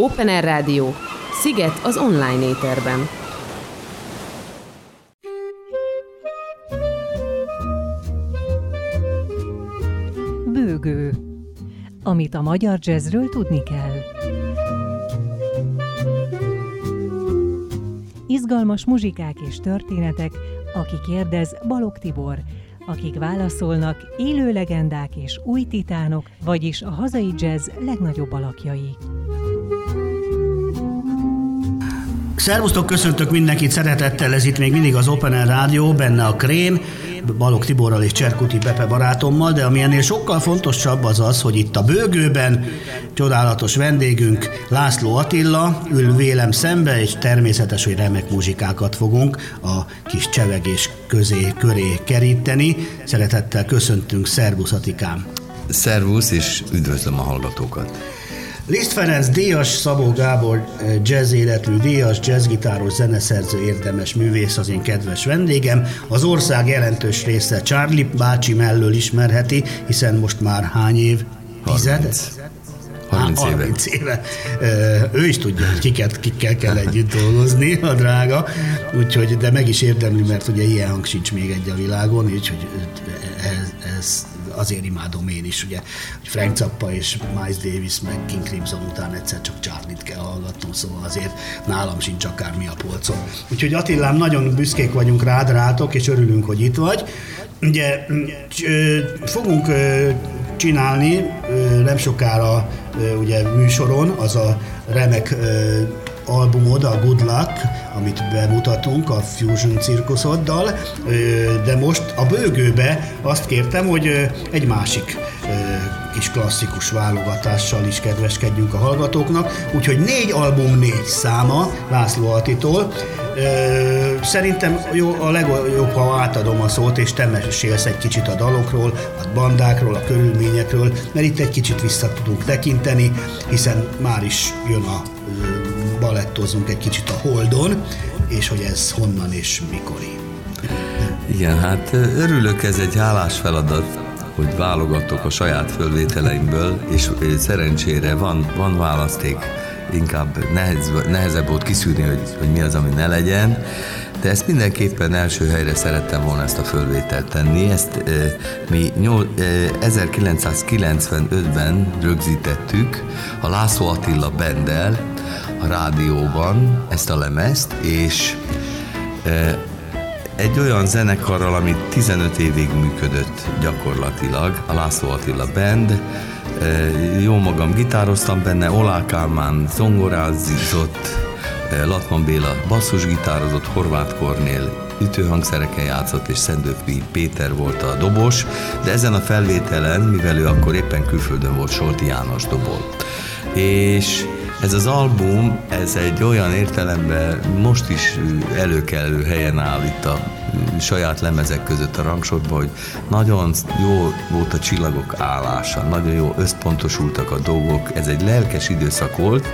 Open Air Rádió. Sziget az online éterben. Bőgő. Amit a magyar jazzről tudni kell. Izgalmas muzsikák és történetek, aki kérdez Balog Tibor, akik válaszolnak élő legendák és új titánok, vagyis a hazai jazz legnagyobb alakjai. Szervusztok, köszöntök mindenkit szeretettel, ez itt még mindig az Open Air Rádió, benne a Krém, Balog Tiborral és Cserkuti Pepe barátommal, de ami ennél sokkal fontosabb az az, hogy itt a bőgőben csodálatos vendégünk László Attila ül vélem szembe, és természetes, hogy remek muzsikákat fogunk a kis csevegés közé, köré keríteni. Szeretettel köszöntünk, szervusz Atikám! Szervusz, és üdvözlöm a hallgatókat! Liszt Ferenc Díjas, Szabó Gábor eh, jazz életű díjas, jazzgitáros, zeneszerző, érdemes művész az én kedves vendégem. Az ország jelentős része Charlie bácsi mellől ismerheti, hiszen most már hány év? Tized? 30 éve. 30 éve. Eh, ő is tudja, hogy kiket, kikkel kell együtt dolgozni, a drága. Úgyhogy, de meg is érdemli, mert ugye ilyen hang sincs még egy a világon, úgyhogy ez, ez azért imádom én is, ugye, Frank Zappa és Miles Davis meg King Crimson után egyszer csak Charlie-t kell hallgatnom, szóval azért nálam sincs akármi a polcon. Úgyhogy Attilám, nagyon büszkék vagyunk rád, rátok, és örülünk, hogy itt vagy. Ugye fogunk csinálni nem sokára ugye műsoron, az a remek albumod, a Good Luck, amit bemutatunk a Fusion cirkuszoddal, de most a bőgőbe azt kértem, hogy egy másik kis klasszikus válogatással is kedveskedjünk a hallgatóknak, úgyhogy négy album, négy száma László Altitól. Szerintem jó, a legjobb, ha átadom a szót, és te mesélsz egy kicsit a dalokról, a bandákról, a körülményekről, mert itt egy kicsit vissza tudunk tekinteni, hiszen már is jön a balettozzunk egy kicsit a Holdon, és hogy ez honnan és mikori. Igen, hát örülök, ez egy hálás feladat, hogy válogatok a saját fölvételeimből, és szerencsére van, van választék, inkább nehez, nehezebb volt kiszűrni, hogy, hogy mi az, ami ne legyen, de ezt mindenképpen első helyre szerettem volna ezt a fölvételt tenni. Ezt e, mi nyol, e, 1995-ben rögzítettük a László Attila Bendel, a rádióban ezt a lemezt, és e, egy olyan zenekarral, ami 15 évig működött gyakorlatilag, a László Attila Band, e, jó magam gitároztam benne, Olá Kálmán zongorázott, e, Latman Béla basszusgitározott, Horváth Kornél ütőhangszereken játszott, és Szendőfi Péter volt a dobos, de ezen a felvételen, mivel ő akkor éppen külföldön volt, Solti János dobol. És ez az album, ez egy olyan értelemben most is előkelő helyen áll itt a saját lemezek között a rangsorban, hogy nagyon jó volt a csillagok állása, nagyon jó összpontosultak a dolgok, ez egy lelkes időszak volt,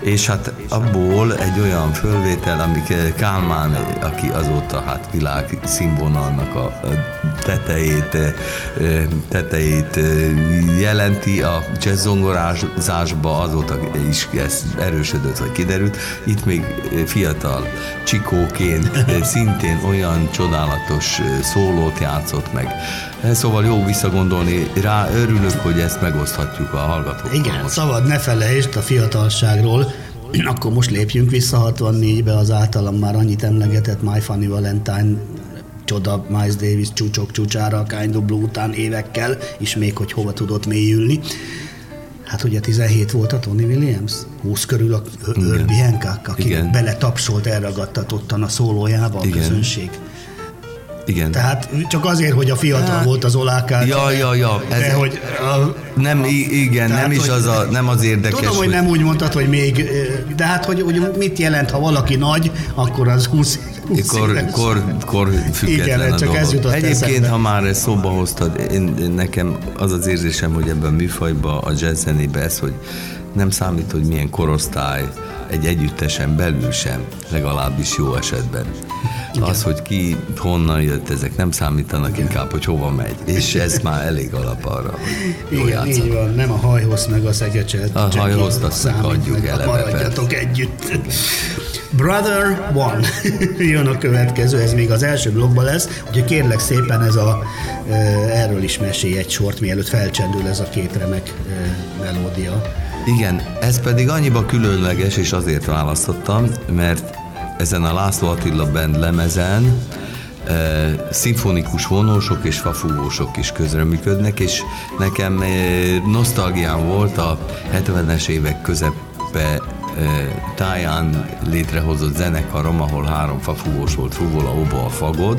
és hát abból egy olyan fölvétel, amik Kálmán, aki azóta hát világ színvonalnak a tetejét, tetejét jelenti a jazzzongorázásba, azóta is ez erősödött, vagy kiderült. Itt még fiatal csikóként szintén olyan csodálatos szólót játszott meg. Szóval jó visszagondolni rá, örülök, hogy ezt megoszthatjuk a hallgatókkal. Igen, most. szabad ne felejtsd a fiatalságról, akkor most lépjünk vissza 64-be az általam már annyit emlegetett My Funny Valentine csoda Miles Davis csúcsok csúcsára a Kind of Blue után évekkel, és még hogy hova tudott mélyülni. Hát ugye 17 volt a Tony Williams, 20 körül a Herbie Hancock, aki beletapsolt, elragadtatottan a szólójába a Igen. közönség. Igen. Tehát csak azért, hogy a fiatal hát, volt az olákát. Ja, ja, ja. Ez de hogy a, nem, igen, tehát, nem is az a, nem az érdekes. Tudom, hogy, hogy nem úgy mondtad, hogy még, de hát, hogy, hogy mit jelent, ha valaki nagy, akkor az 20 Kor, kor, kor független Igen, a csak ez jutott Egyébként, eszembe. ha már ezt szóba hoztad, én, nekem az az érzésem, hogy ebben a műfajban, a jazz zenébe ez, hogy nem számít, hogy milyen korosztály, egy együttesen belül sem, legalábbis jó esetben. Igen. Az, hogy ki honnan jött, ezek nem számítanak inkább, hogy hova megy. És ez már elég alap arra, hogy Igen, így van, nem a hajhoz meg a szegecset. A hajhoz azt adjuk eleve. Maradjatok együtt. Brother One jön a következő, ez még az első blogban lesz, úgyhogy kérlek szépen ez a, erről is mesélj egy sort, mielőtt felcsendül ez a két remek melódia. Igen, ez pedig annyiba különleges, és azért választottam, mert ezen a László Attila Band lemezen e, szimfonikus vonósok és fafúvósok is közreműködnek, és nekem e, nosztalgiám volt a 70-es évek közepe táján létrehozott zenekarom, ahol három fafúvós volt, fúvola, oba, a fagod,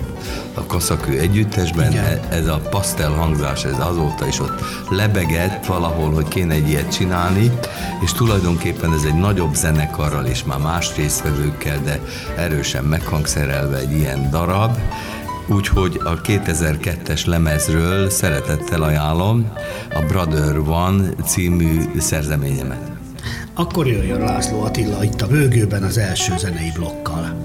a kaszakő együttesben, Igen. ez a pasztel hangzás, ez azóta is ott lebegett valahol, hogy kéne egy ilyet csinálni, és tulajdonképpen ez egy nagyobb zenekarral és már más résztvevőkkel, de erősen meghangszerelve egy ilyen darab, Úgyhogy a 2002-es lemezről szeretettel ajánlom a Brother One című szerzeményemet. Akkor jöjjön László Attila itt a bőgőben az első zenei blokkal.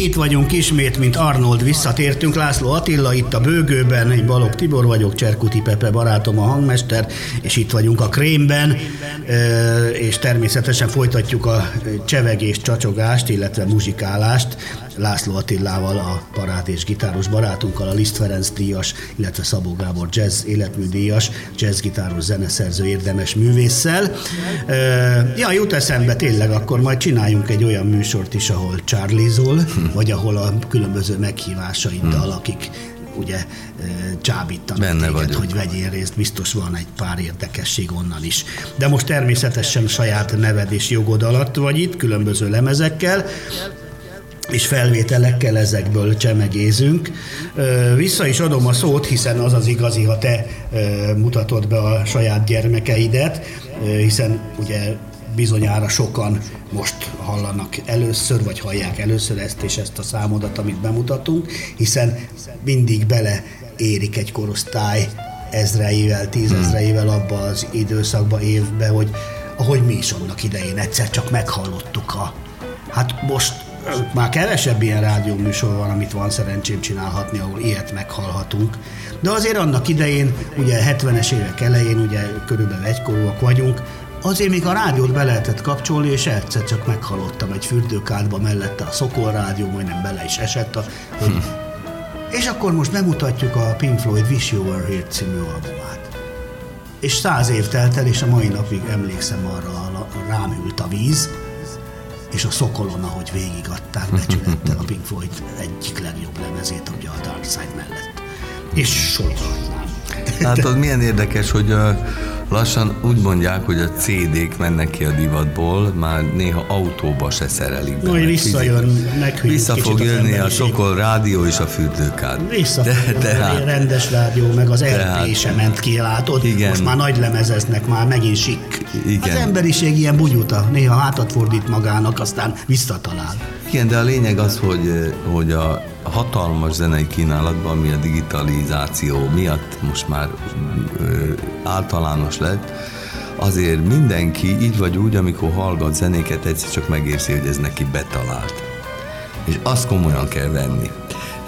Itt vagyunk ismét, mint Arnold, visszatértünk. László Attila itt a bőgőben, egy Balog Tibor vagyok, Cserkuti Pepe barátom a hangmester, és itt vagyunk a Krémben, és természetesen folytatjuk a csevegést, csacsogást, illetve muzsikálást László Attillával, a és gitáros barátunkkal, a Liszt Ferenc díjas, illetve Szabó Gábor jazz életműdíjas, jazzgitáros zeneszerző érdemes művésszel. Ja, jut eszembe tényleg, akkor majd csináljunk egy olyan műsort is, ahol Charlie-zol, hm. vagy ahol a különböző meghívásaiddal, hm. akik ugye csábítanak Benne téged, vagyok. hogy vegyél részt, biztos van egy pár érdekesség onnan is. De most természetesen saját neved és jogod alatt vagy itt, különböző lemezekkel, és felvételekkel ezekből csemegézünk. Vissza is adom a szót, hiszen az az igazi, ha te mutatod be a saját gyermekeidet, hiszen ugye bizonyára sokan most hallanak először, vagy hallják először ezt és ezt a számodat, amit bemutatunk, hiszen mindig bele érik egy korosztály ezreivel, tízezreivel abba az időszakba, évbe, hogy ahogy mi is annak idején egyszer csak meghallottuk a... Hát most már kevesebb ilyen rádióműsor van, amit van szerencsém csinálhatni, ahol ilyet meghallhatunk. De azért annak idején, ugye 70-es évek elején, ugye körülbelül egykorúak vagyunk, Azért még a rádiót be lehetett kapcsolni, és egyszer csak meghallottam egy fürdőkádba mellette a Szokol rádió, majdnem bele is esett. A, hm. és akkor most bemutatjuk a Pink Floyd Wish You Were Here című albumát. És száz év telt el, és a mai napig emlékszem arra, rám hűlt a víz, és a Szokolon, ahogy végigadták becsülettel a Pink Floyd egyik legjobb lemezét, ugye a Dark Side mellett. És sorolhatnám. Látod, milyen érdekes, hogy Lassan úgy mondják, hogy a CD-k mennek ki a divatból, már néha autóba se szerelik be. Majd visszajön, Vissza fog jönni a sokol rádió és a fürdőkád. Vissza de, tehát, rendes rádió, meg az LP sem ment ki, látod? Igen. Most már nagy lemezeznek, már megint sik. Igen. Az emberiség ilyen bugyuta, néha hátat fordít magának, aztán visszatalál. Igen, de a lényeg az, hogy, hogy a hatalmas zenei kínálatban, ami a digitalizáció miatt most már ö, általános lett, azért mindenki így vagy úgy, amikor hallgat zenéket, egyszer csak megérzi, hogy ez neki betalált. És azt komolyan kell venni.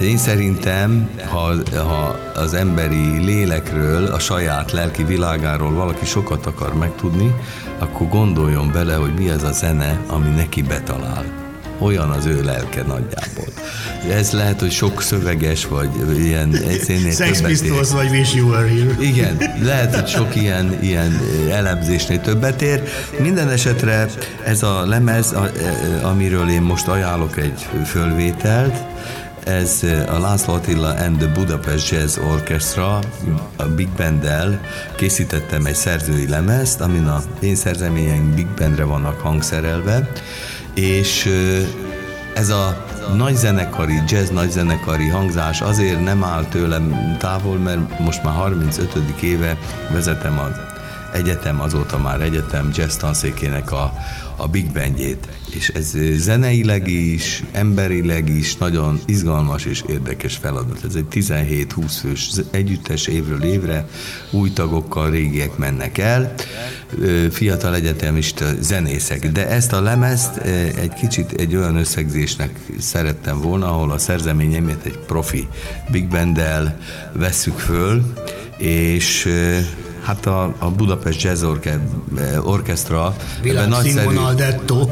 Én szerintem, ha, ha az emberi lélekről, a saját lelki világáról valaki sokat akar megtudni, akkor gondoljon bele, hogy mi az a zene, ami neki betalál olyan az ő lelke nagyjából. Ez lehet, hogy sok szöveges, vagy ilyen egyszerűen Sex Pistols vagy Wish You Were Here. Igen, lehet, hogy sok ilyen, ilyen elemzésnél többet ér. Minden esetre ez a lemez, amiről én most ajánlok egy fölvételt, ez a László Attila and the Budapest Jazz Orchestra a Big Band-del készítettem egy szerzői lemezt, amin a én szerzeményeim Big Bandre vannak hangszerelve, és ez a nagyzenekari, jazz nagyzenekari hangzás azért nem áll tőlem távol, mert most már 35. éve vezetem az egyetem, azóta már egyetem jazz tanszékének a, a Big Bandjét. És ez zeneileg is, emberileg is nagyon izgalmas és érdekes feladat. Ez egy 17-20 fős együttes évről évre, új tagokkal régiek mennek el, fiatal egyetemista zenészek. De ezt a lemezt egy kicsit egy olyan összegzésnek szerettem volna, ahol a szerzeményemet egy profi big band vesszük föl, és Hát a, a Budapest Jazz Orchestra nagyszerű,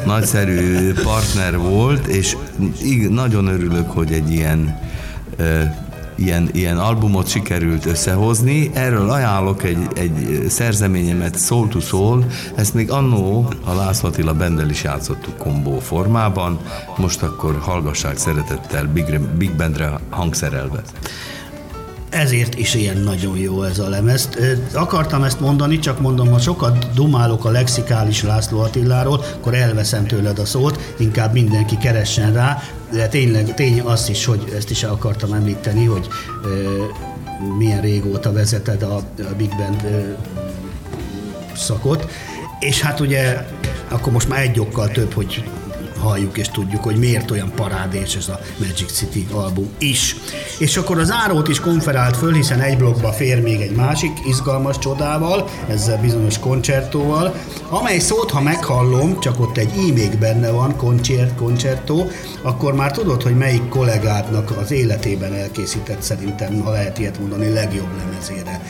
nagyszerű partner volt, és nagyon örülök, hogy egy ilyen ilyen, ilyen albumot sikerült összehozni. Erről ajánlok egy, egy szerzeményemet Soul to Soul, ezt még annó a László Attila Bendel is játszottuk kombó formában, most akkor hallgassák szeretettel Big, Big Bandre hangszerelve ezért is ilyen nagyon jó ez a lemez. Akartam ezt mondani, csak mondom, ha sokat dumálok a lexikális László Attiláról, akkor elveszem tőled a szót, inkább mindenki keressen rá, de tényleg tény az is, hogy ezt is akartam említeni, hogy milyen régóta vezeted a, a Big Band szakot, és hát ugye akkor most már egy okkal több, hogy halljuk és tudjuk, hogy miért olyan parádés ez a Magic City album is. És akkor az árót is konferált föl, hiszen egy blokkba fér még egy másik izgalmas csodával, ezzel bizonyos koncertóval, amely szót, ha meghallom, csak ott egy í még benne van, koncert, koncertó, akkor már tudod, hogy melyik kollégádnak az életében elkészített szerintem, ha lehet ilyet mondani, legjobb lemezére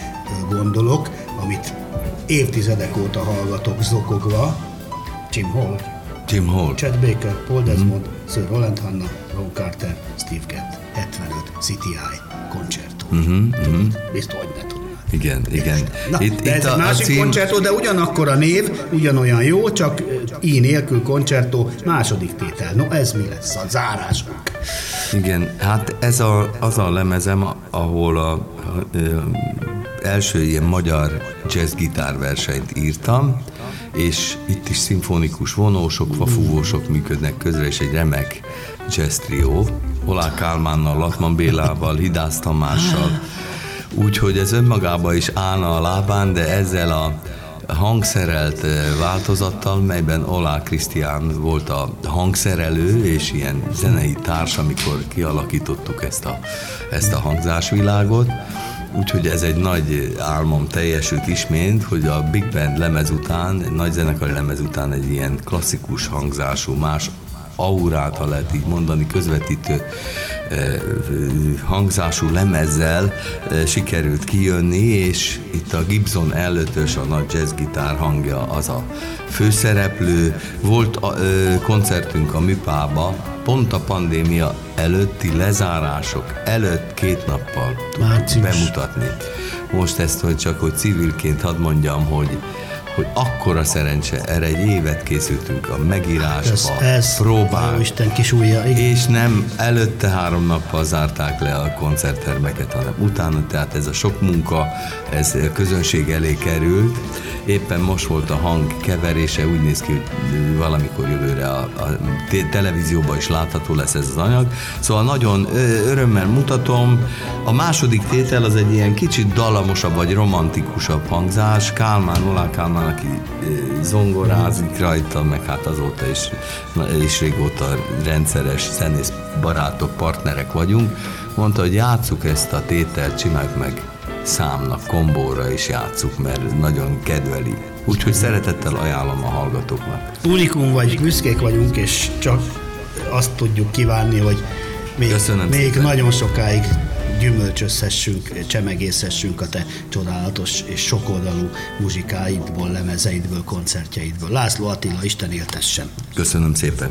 gondolok, amit évtizedek óta hallgatok zokogva, Jim Hall. Tim Hall. Chad Baker, Paul Desmond, mm. Sir Roland Hanna, Ron Carter, Steve Gadd, 75, CTI, koncertó. Mm-hmm, mm-hmm. Biztos, hogy ne tudnád. Igen, igen. Na, itt, de itt ez a, egy másik cím... koncertó, de ugyanakkor a név, ugyanolyan jó, csak I nélkül koncertó, második tétel. No, ez mi lesz a zárásunk? Igen, hát ez a, az a lemezem, ahol a, a, a első ilyen magyar jazzgitár versenyt írtam, és itt is szimfonikus vonósok, fafúvósok működnek közre, és egy remek jazz trio, Olá Kálmánnal, Latman Bélával, Hidász Tamással, úgyhogy ez önmagában is állna a lábán, de ezzel a hangszerelt változattal, melyben Olá Krisztián volt a hangszerelő és ilyen zenei társ, amikor kialakítottuk ezt a, ezt a hangzásvilágot. Úgyhogy ez egy nagy álmom teljesült ismét, hogy a Big Band lemez után, egy nagy zenekari lemez után egy ilyen klasszikus hangzású, más aurát, ha lehet így mondani, közvetítő hangzású lemezzel sikerült kijönni, és itt a Gibson előtös, a nagy jazzgitár hangja az a főszereplő. Volt a, koncertünk a Műpába, pont a pandémia előtti lezárások előtt két nappal bemutatni. Most ezt, hogy csak hogy civilként hadd mondjam, hogy hogy akkora szerencse, erre egy évet készültünk a megírásba, ez, ez próbál. Isten kis ujja, igen. És nem előtte három nappal zárták le a koncerttermeket, hanem utána, tehát ez a sok munka, ez közönség elé került. Éppen most volt a hang keverése, úgy néz ki, hogy valamikor jövőre a, a televízióban is látható lesz ez az anyag. Szóval nagyon örömmel mutatom. A második tétel az egy ilyen kicsit dallamosabb vagy romantikusabb hangzás. Kálmán, Olá Kálmán aki zongorázik rajta, meg hát azóta is, is régóta rendszeres zenész barátok, partnerek vagyunk, mondta, hogy játsszuk ezt a tételt, csináljuk meg számnak, kombóra is játsszuk, mert nagyon kedveli. Úgyhogy szeretettel ajánlom a hallgatóknak. Unikum vagy, büszkék vagyunk, és csak azt tudjuk kívánni, hogy még, még nagyon sokáig gyümölcsözhessünk, csemegészhessünk a te csodálatos és sokoldalú muzsikáidból, lemezeidből, koncertjeidből. László Attila, Isten éltessen! Köszönöm szépen!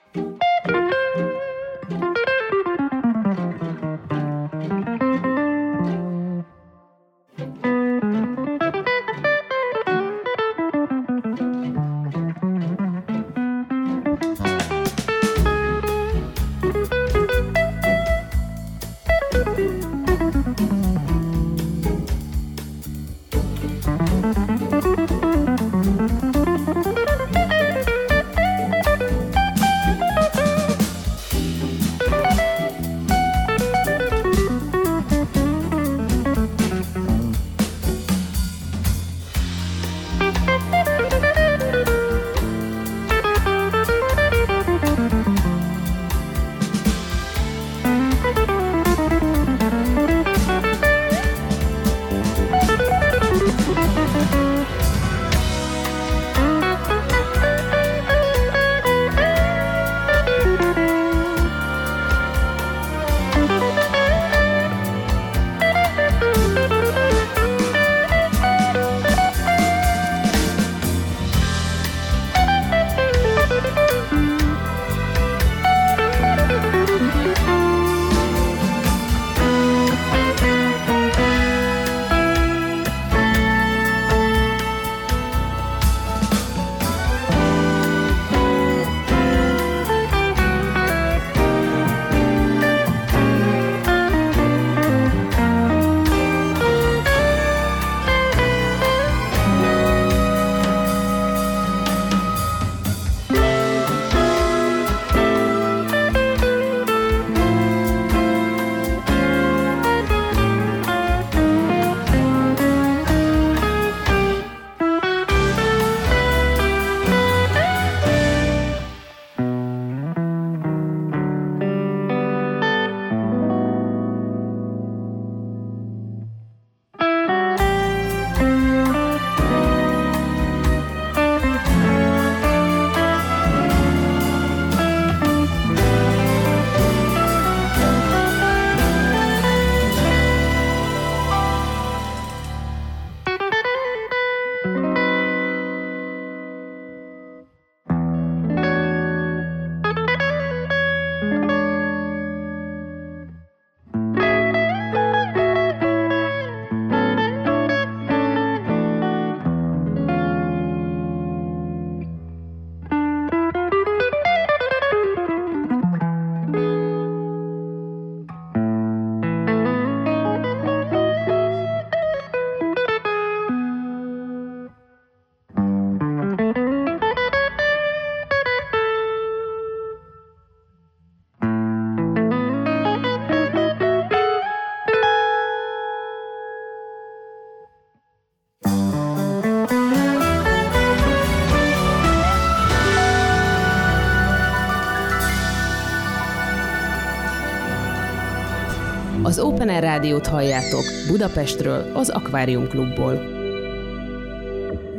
Open Air Rádiót halljátok Budapestről, az Akvárium Klubból.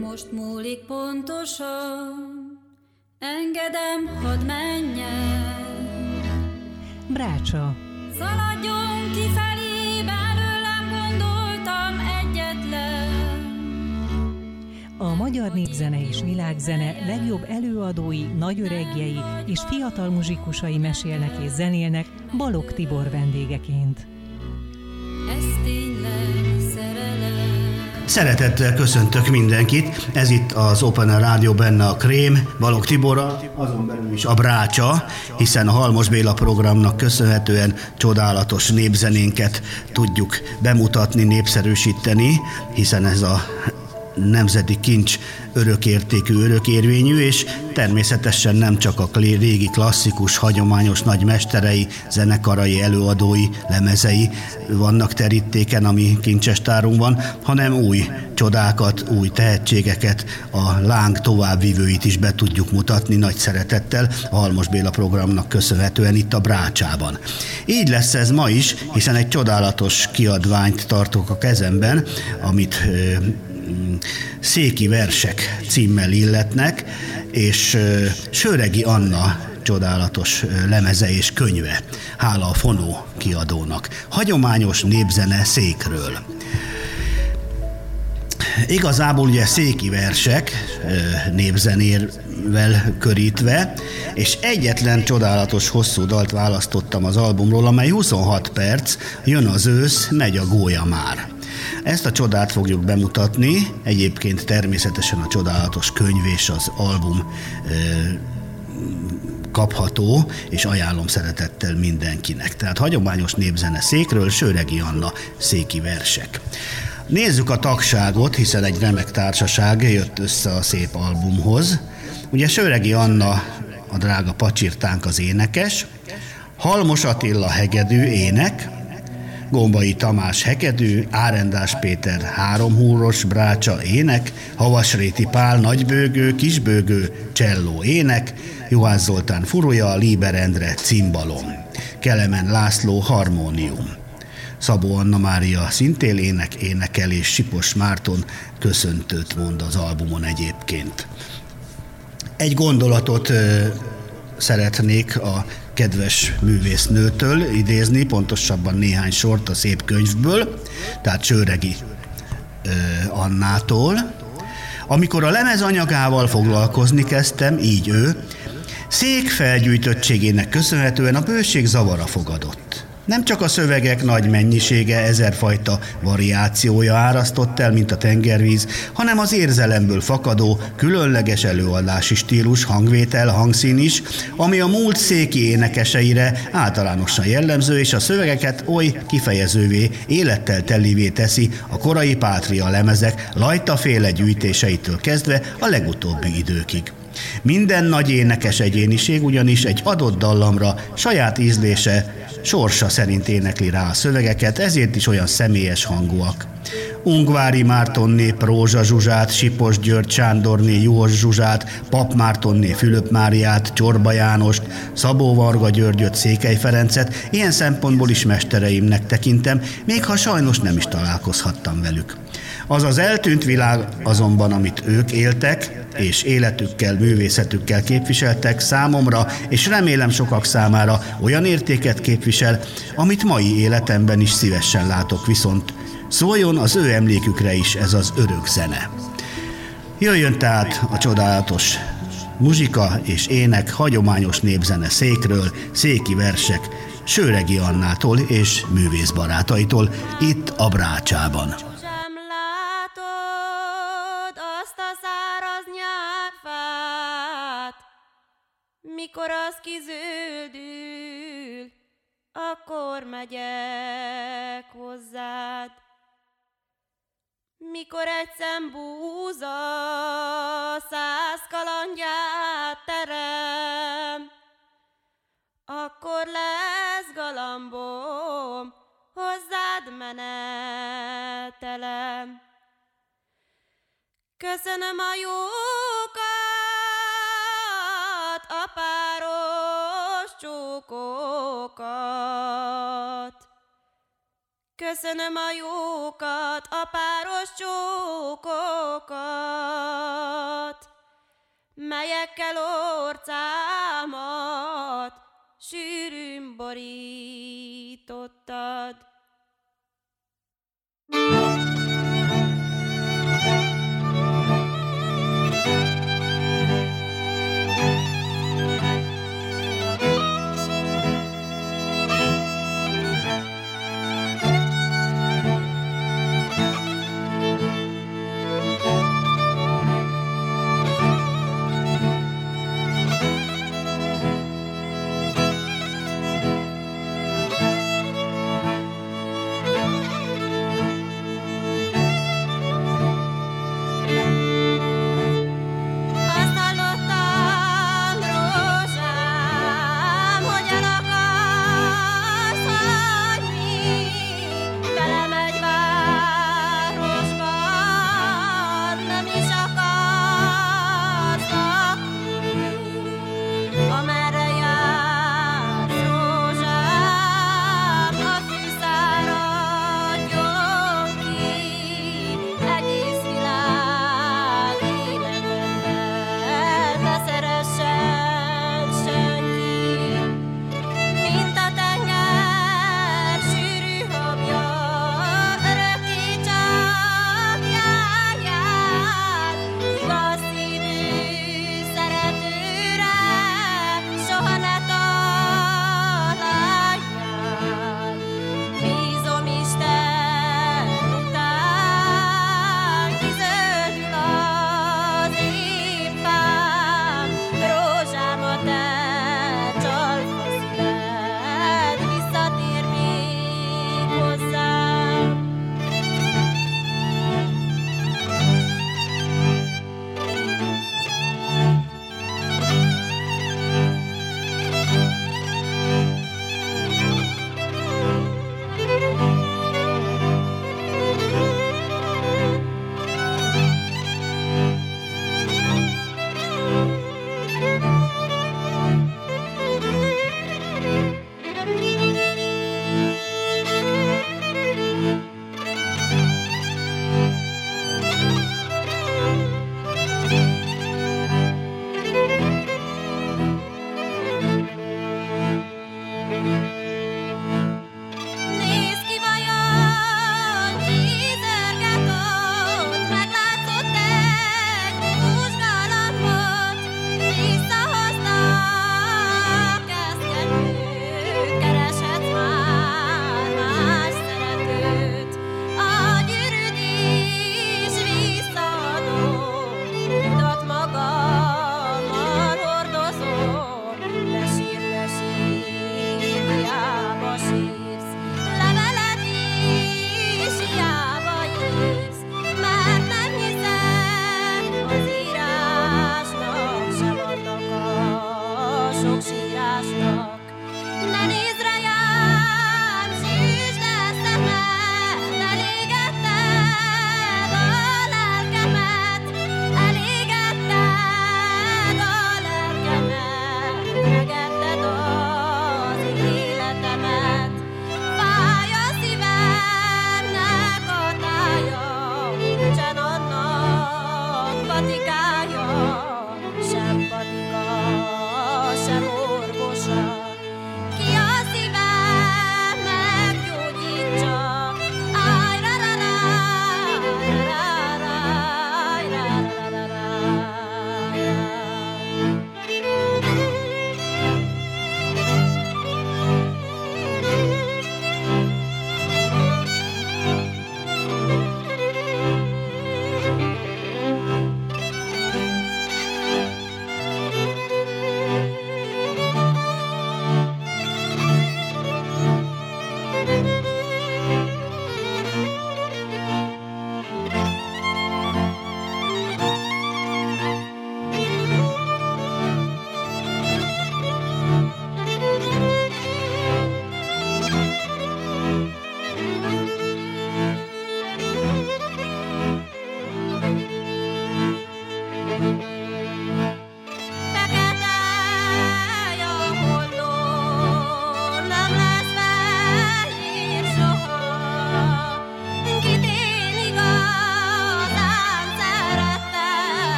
Most múlik pontosan, engedem, hadd menjen. Brácsa. Szaladjon kifelé, belőlem gondoltam egyetlen. A magyar népzene és világzene legjobb előadói, nagyöregjei és fiatal muzsikusai mesélnek és zenélnek Balog Tibor vendégeként. Szeretettel köszöntök mindenkit, ez itt az Open Air Rádió benne a Krém, Balog Tibora, azon belül is a Brácsa, hiszen a Halmos Béla programnak köszönhetően csodálatos népzenénket tudjuk bemutatni, népszerűsíteni, hiszen ez a nemzeti kincs örökértékű, örökérvényű, és természetesen nem csak a régi klasszikus, hagyományos nagy mesterei, zenekarai, előadói, lemezei vannak terítéken, ami kincses tárunkban, hanem új csodákat, új tehetségeket, a láng továbbvívőit is be tudjuk mutatni nagy szeretettel a Halmos Béla programnak köszönhetően itt a Brácsában. Így lesz ez ma is, hiszen egy csodálatos kiadványt tartok a kezemben, amit Széki versek címmel illetnek, és Söregi Anna csodálatos lemeze és könyve. Hála a Fonó kiadónak. Hagyományos népzene székről. Igazából ugye széki versek népzenérvel körítve, és egyetlen csodálatos hosszú dalt választottam az albumról, amely 26 perc, jön az ősz, megy a gólya már. Ezt a csodát fogjuk bemutatni, egyébként természetesen a csodálatos könyv és az album kapható, és ajánlom szeretettel mindenkinek. Tehát hagyományos népzene székről, Söregi Anna széki versek. Nézzük a tagságot, hiszen egy remek társaság jött össze a szép albumhoz. Ugye Söregi Anna, a drága pacsirtánk az énekes, Halmos Attila hegedű ének, Gombai Tamás hegedű, Árendás Péter háromhúros brácsa ének, Havasréti Pál nagybőgő, kisbőgő, cselló ének, Juhász Zoltán furuja, Líber cimbalom, Kelemen László harmónium. Szabó Anna Mária szintén ének, énekel, Sipos Márton köszöntőt mond az albumon egyébként. Egy gondolatot szeretnék a kedves művésznőtől idézni, pontosabban néhány sort a szép könyvből, tehát Csőregi Annától. Amikor a lemez anyagával foglalkozni kezdtem, így ő, szék felgyűjtöttségének köszönhetően a bőség zavara fogadott. Nem csak a szövegek nagy mennyisége, ezerfajta variációja árasztott el, mint a tengervíz, hanem az érzelemből fakadó, különleges előadási stílus, hangvétel, hangszín is, ami a múlt széki énekeseire általánosan jellemző, és a szövegeket oly kifejezővé, élettel telivé teszi a korai pátria lemezek lajtaféle gyűjtéseitől kezdve a legutóbbi időkig. Minden nagy énekes egyéniség ugyanis egy adott dallamra saját ízlése, sorsa szerint énekli rá a szövegeket, ezért is olyan személyes hangúak. Ungvári Mártonné Prózsa Zsuzsát, Sipos György Sándorné Juhos Zsuzsát, Pap Mártonné Fülöp Máriát, Csorba Jánost, Szabó Varga Györgyöt, Székely Ferencet, ilyen szempontból is mestereimnek tekintem, még ha sajnos nem is találkozhattam velük. Az az eltűnt világ azonban, amit ők éltek, és életükkel, művészetükkel képviseltek számomra, és remélem sokak számára olyan értéket képvisel, amit mai életemben is szívesen látok, viszont szóljon az ő emlékükre is ez az örök zene. Jöjjön tehát a csodálatos muzsika és ének hagyományos népzene székről, széki versek, Sőregi Annától és művészbarátaitól itt a Brácsában. Mikor az kizöldül, akkor megyek hozzád. Mikor egy szem búza száz kalandját terem, akkor lesz galambom, hozzád menetelem. Köszönöm a jókat, páros csókokat. Köszönöm a jókat, a páros csókokat, melyekkel orcámat sűrűn borítottad.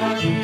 Thank you.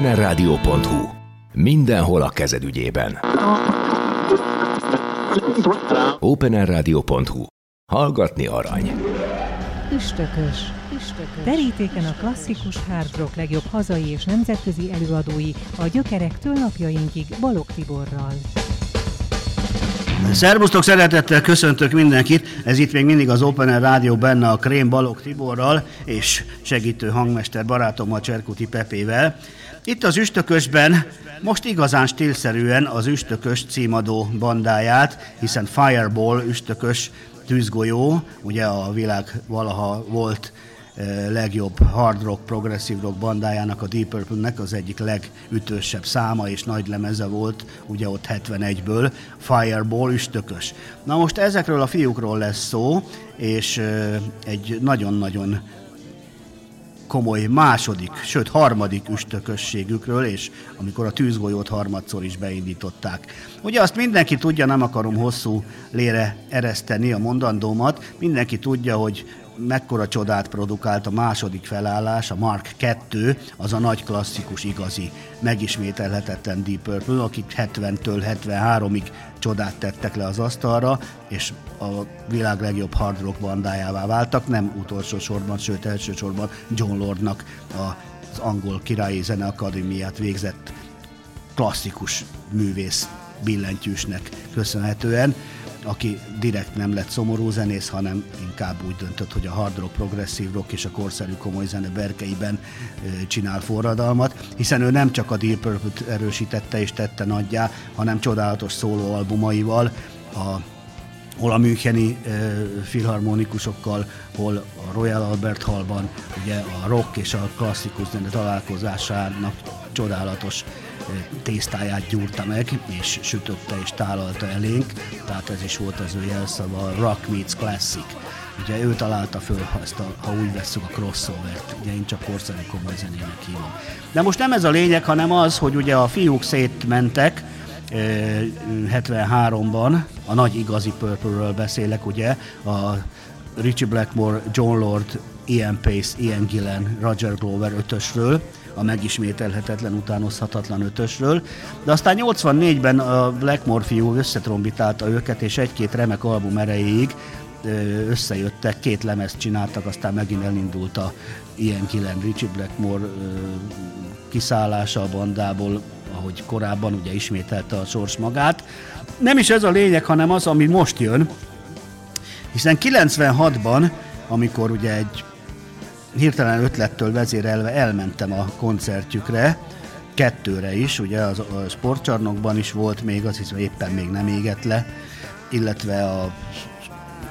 openerradio.hu. Mindenhol a kezed ügyében. openerradio.hu. Hallgatni arany. Üstökös. Üstökös. Terítéken a klasszikus hard rock legjobb hazai és nemzetközi előadói a gyökerektől napjainkig Balog Tiborral. Szerbusztok, szeretettel köszöntök mindenkit. Ez itt még mindig az Open Air Rádió benne a Krém Balog Tiborral és segítő hangmester barátommal Cserkuti Pepével. Itt az Üstökösben most igazán stílszerűen az Üstökös címadó bandáját, hiszen Fireball Üstökös tűzgolyó, ugye a világ valaha volt eh, legjobb hard rock, progresszív rock bandájának, a Deep Purple-nek az egyik legütősebb száma és nagy lemeze volt, ugye ott 71-ből, Fireball üstökös. Na most ezekről a fiúkról lesz szó, és eh, egy nagyon-nagyon komoly második, sőt harmadik üstökösségükről, és amikor a tűzgolyót harmadszor is beindították. Ugye azt mindenki tudja, nem akarom hosszú lére ereszteni a mondandómat, mindenki tudja, hogy mekkora csodát produkált a második felállás, a Mark 2, az a nagy klasszikus igazi, megismételhetetlen Deep Purple, akik 70-től 73-ig csodát tettek le az asztalra, és a világ legjobb hard rock bandájává váltak, nem utolsó sorban, sőt elsősorban John Lordnak az angol királyi zeneakadémiát végzett klasszikus művész billentyűsnek köszönhetően, aki direkt nem lett szomorú zenész, hanem inkább úgy döntött, hogy a hard rock, progresszív rock és a korszerű komoly zene berkeiben csinál forradalmat, hiszen ő nem csak a Deep Purple-t erősítette és tette nagyjá, hanem csodálatos szólóalbumaival, a hol a Müncheni e, filharmonikusokkal, hol a Royal Albert Hallban, ugye a rock és a klasszikus zene találkozásának csodálatos tésztáját gyúrta meg, és sütötte és tálalta elénk, tehát ez is volt az ő jelszava, Rock Meets Classic. Ugye ő találta föl ezt, a, ha úgy vesszük, a crossovert, ugye én csak korszerű komoly zenének hívom. De most nem ez a lényeg, hanem az, hogy ugye a fiúk szétmentek, 73-ban, a nagy igazi Purple-ről beszélek, ugye, a Richie Blackmore, John Lord, Ian Pace, Ian Gillen, Roger Glover ötösről, a megismételhetetlen, utánozhatatlan ötösről, de aztán 84-ben a Blackmore fiú összetrombitálta őket, és egy-két remek album erejéig összejöttek, két lemezt csináltak, aztán megint elindult a Ian Gillen, Richie Blackmore kiszállása a bandából, ahogy korábban ugye ismételte a sors magát. Nem is ez a lényeg, hanem az, ami most jön, hiszen 96-ban, amikor ugye egy hirtelen ötlettől vezérelve elmentem a koncertjükre, kettőre is, ugye az, a sportcsarnokban is volt még, az hiszem éppen még nem égett le, illetve a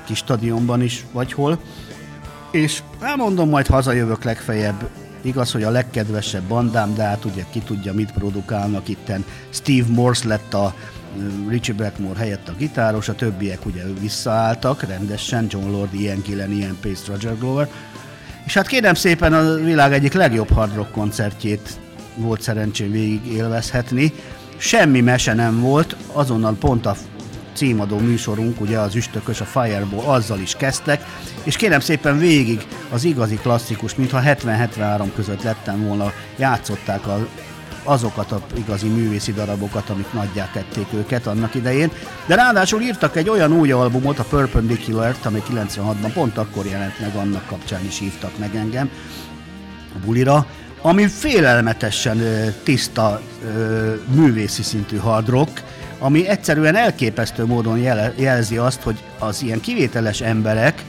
kis stadionban is, vagy hol. És elmondom, majd hazajövök legfeljebb Igaz, hogy a legkedvesebb bandám, de hát ugye ki tudja, mit produkálnak itten. Steve Morse lett a Richie Blackmore helyett a gitáros, a többiek ugye visszaálltak rendesen, John Lord, Ian Gillen, Ian Pace, Roger Glover. És hát kérem szépen a világ egyik legjobb hard rock koncertjét volt szerencsém végig élvezhetni. Semmi mese nem volt, azonnal pont a címadó műsorunk, ugye az Üstökös, a Fireball, azzal is kezdtek, és kérem szépen végig az igazi klasszikus, mintha 70-73 között lettem volna, játszották a azokat a igazi művészi darabokat, amik nagyjá tették őket annak idején. De ráadásul írtak egy olyan új albumot, a Perpendicular-t, ami 96-ban pont akkor jelent meg, annak kapcsán is hívtak meg engem a bulira, ami félelmetesen tiszta művészi szintű hard rock, ami egyszerűen elképesztő módon jelzi azt, hogy az ilyen kivételes emberek,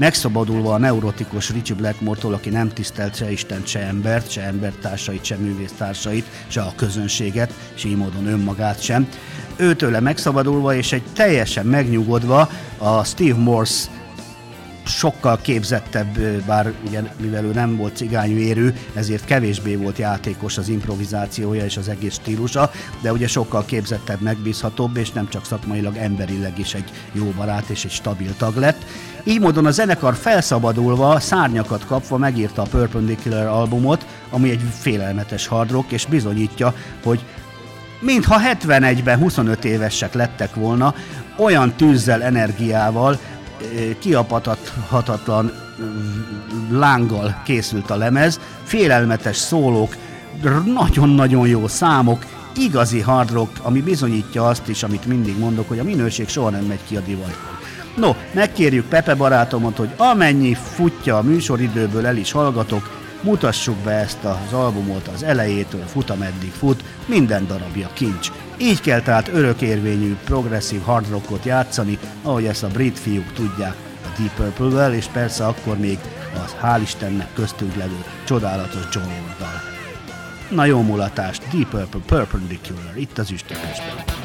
megszabadulva a neurotikus Richie Blackmore-tól, aki nem tisztelt se Istent, se embert, se embertársait, se művésztársait, se a közönséget, és így módon önmagát sem. Őtőle megszabadulva és egy teljesen megnyugodva a Steve Morse sokkal képzettebb, bár ugye, mivel ő nem volt cigányvérű, ezért kevésbé volt játékos az improvizációja és az egész stílusa, de ugye sokkal képzettebb, megbízhatóbb, és nem csak szakmailag, emberileg is egy jó barát és egy stabil tag lett. Így módon a zenekar felszabadulva, szárnyakat kapva megírta a Perpendicular albumot, ami egy félelmetes hard rock, és bizonyítja, hogy mintha 71-ben 25 évesek lettek volna, olyan tűzzel, energiával, kiapatathatatlan lánggal készült a lemez, félelmetes szólók, nagyon-nagyon jó számok, igazi hard rock, ami bizonyítja azt is, amit mindig mondok, hogy a minőség soha nem megy ki a divatból. No, megkérjük Pepe barátomot, hogy amennyi futja a műsoridőből el is hallgatok, mutassuk be ezt az albumot az elejétől, fut ameddig fut, minden darabja kincs. Így kell tehát örökérvényű, progresszív hard rockot játszani, ahogy ezt a brit fiúk tudják a Deep Purple-vel, és persze akkor még az hál' Istennek köztünk levő csodálatos John Lord-dal. Na jó mulatást, Deep Purple Perpendicular, itt az Üstökösben.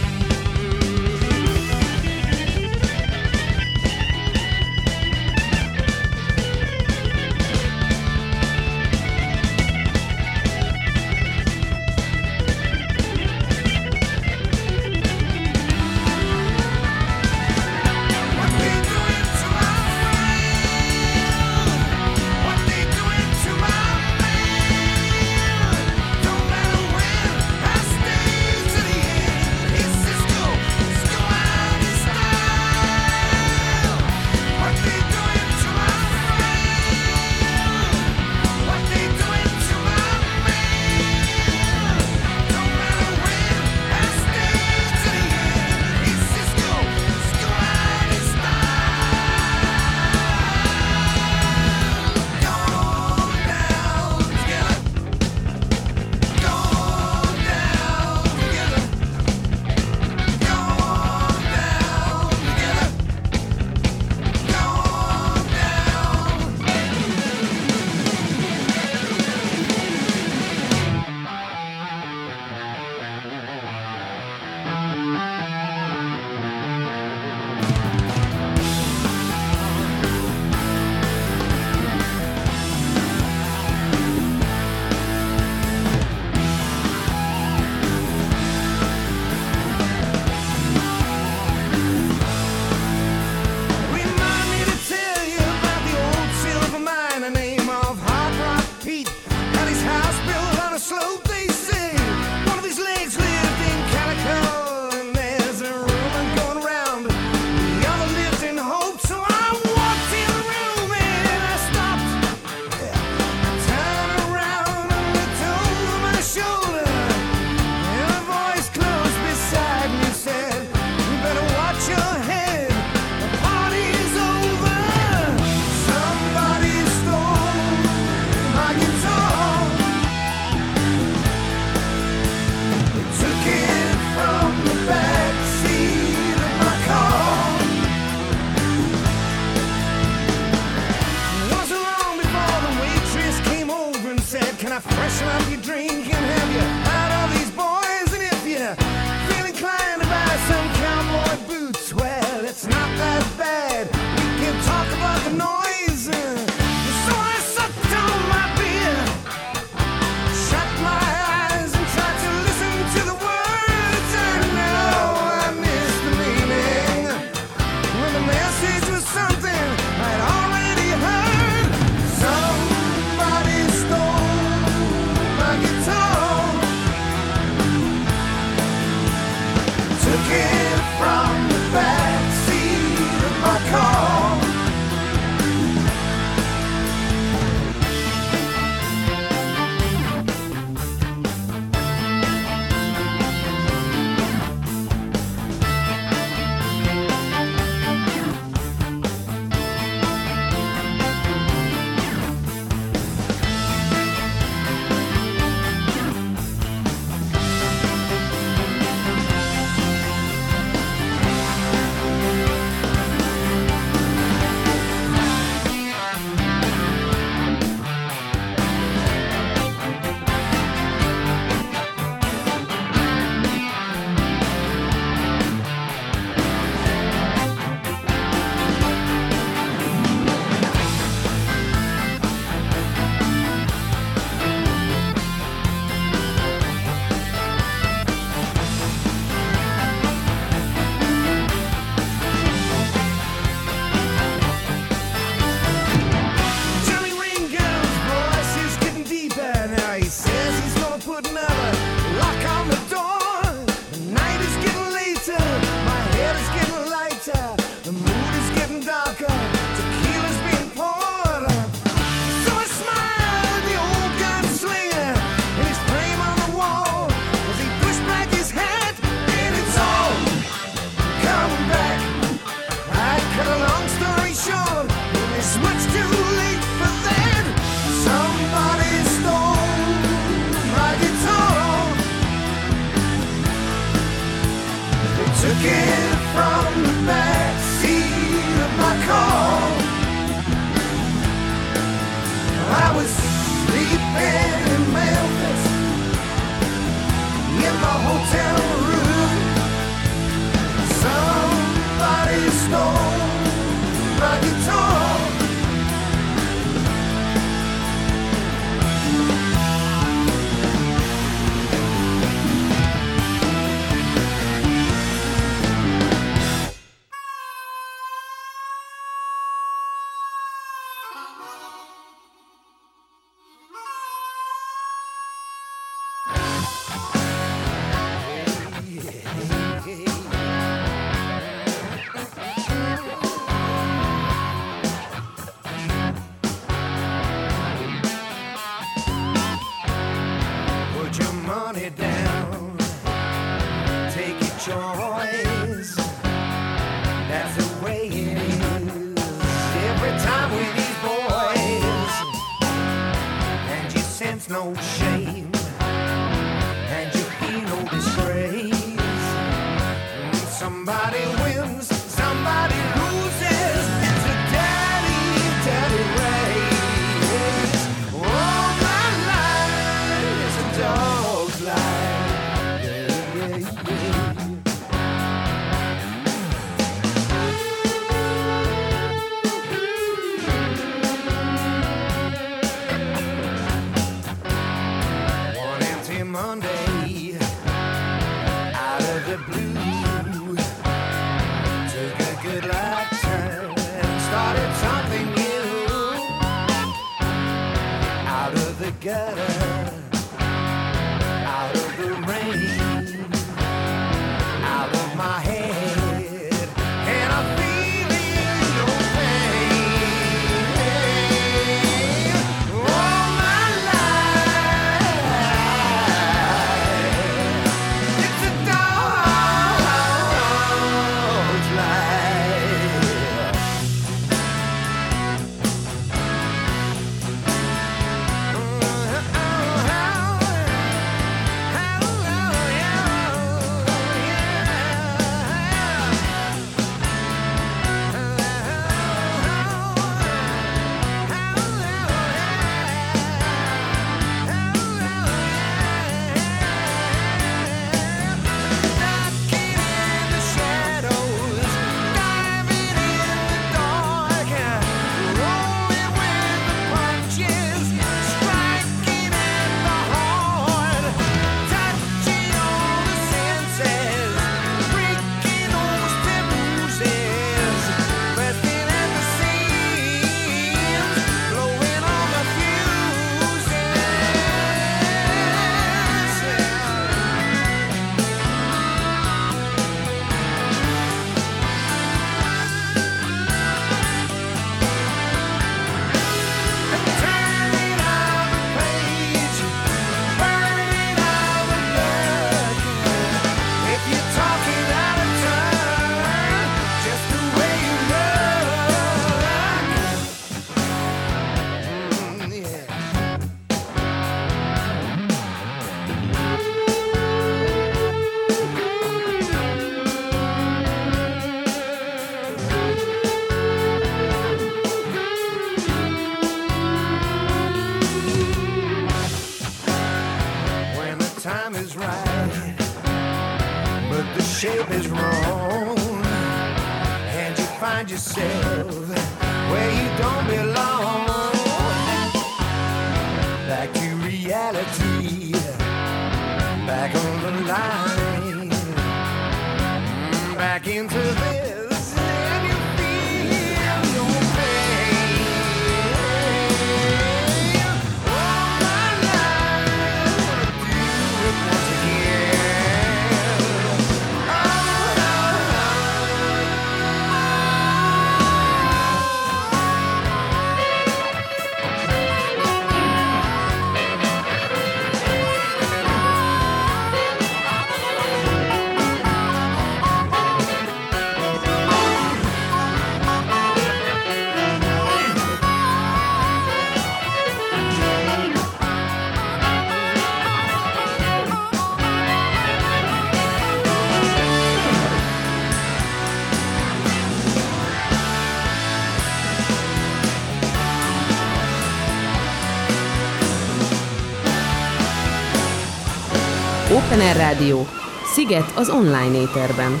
Air Rádió. Sziget az online éterben.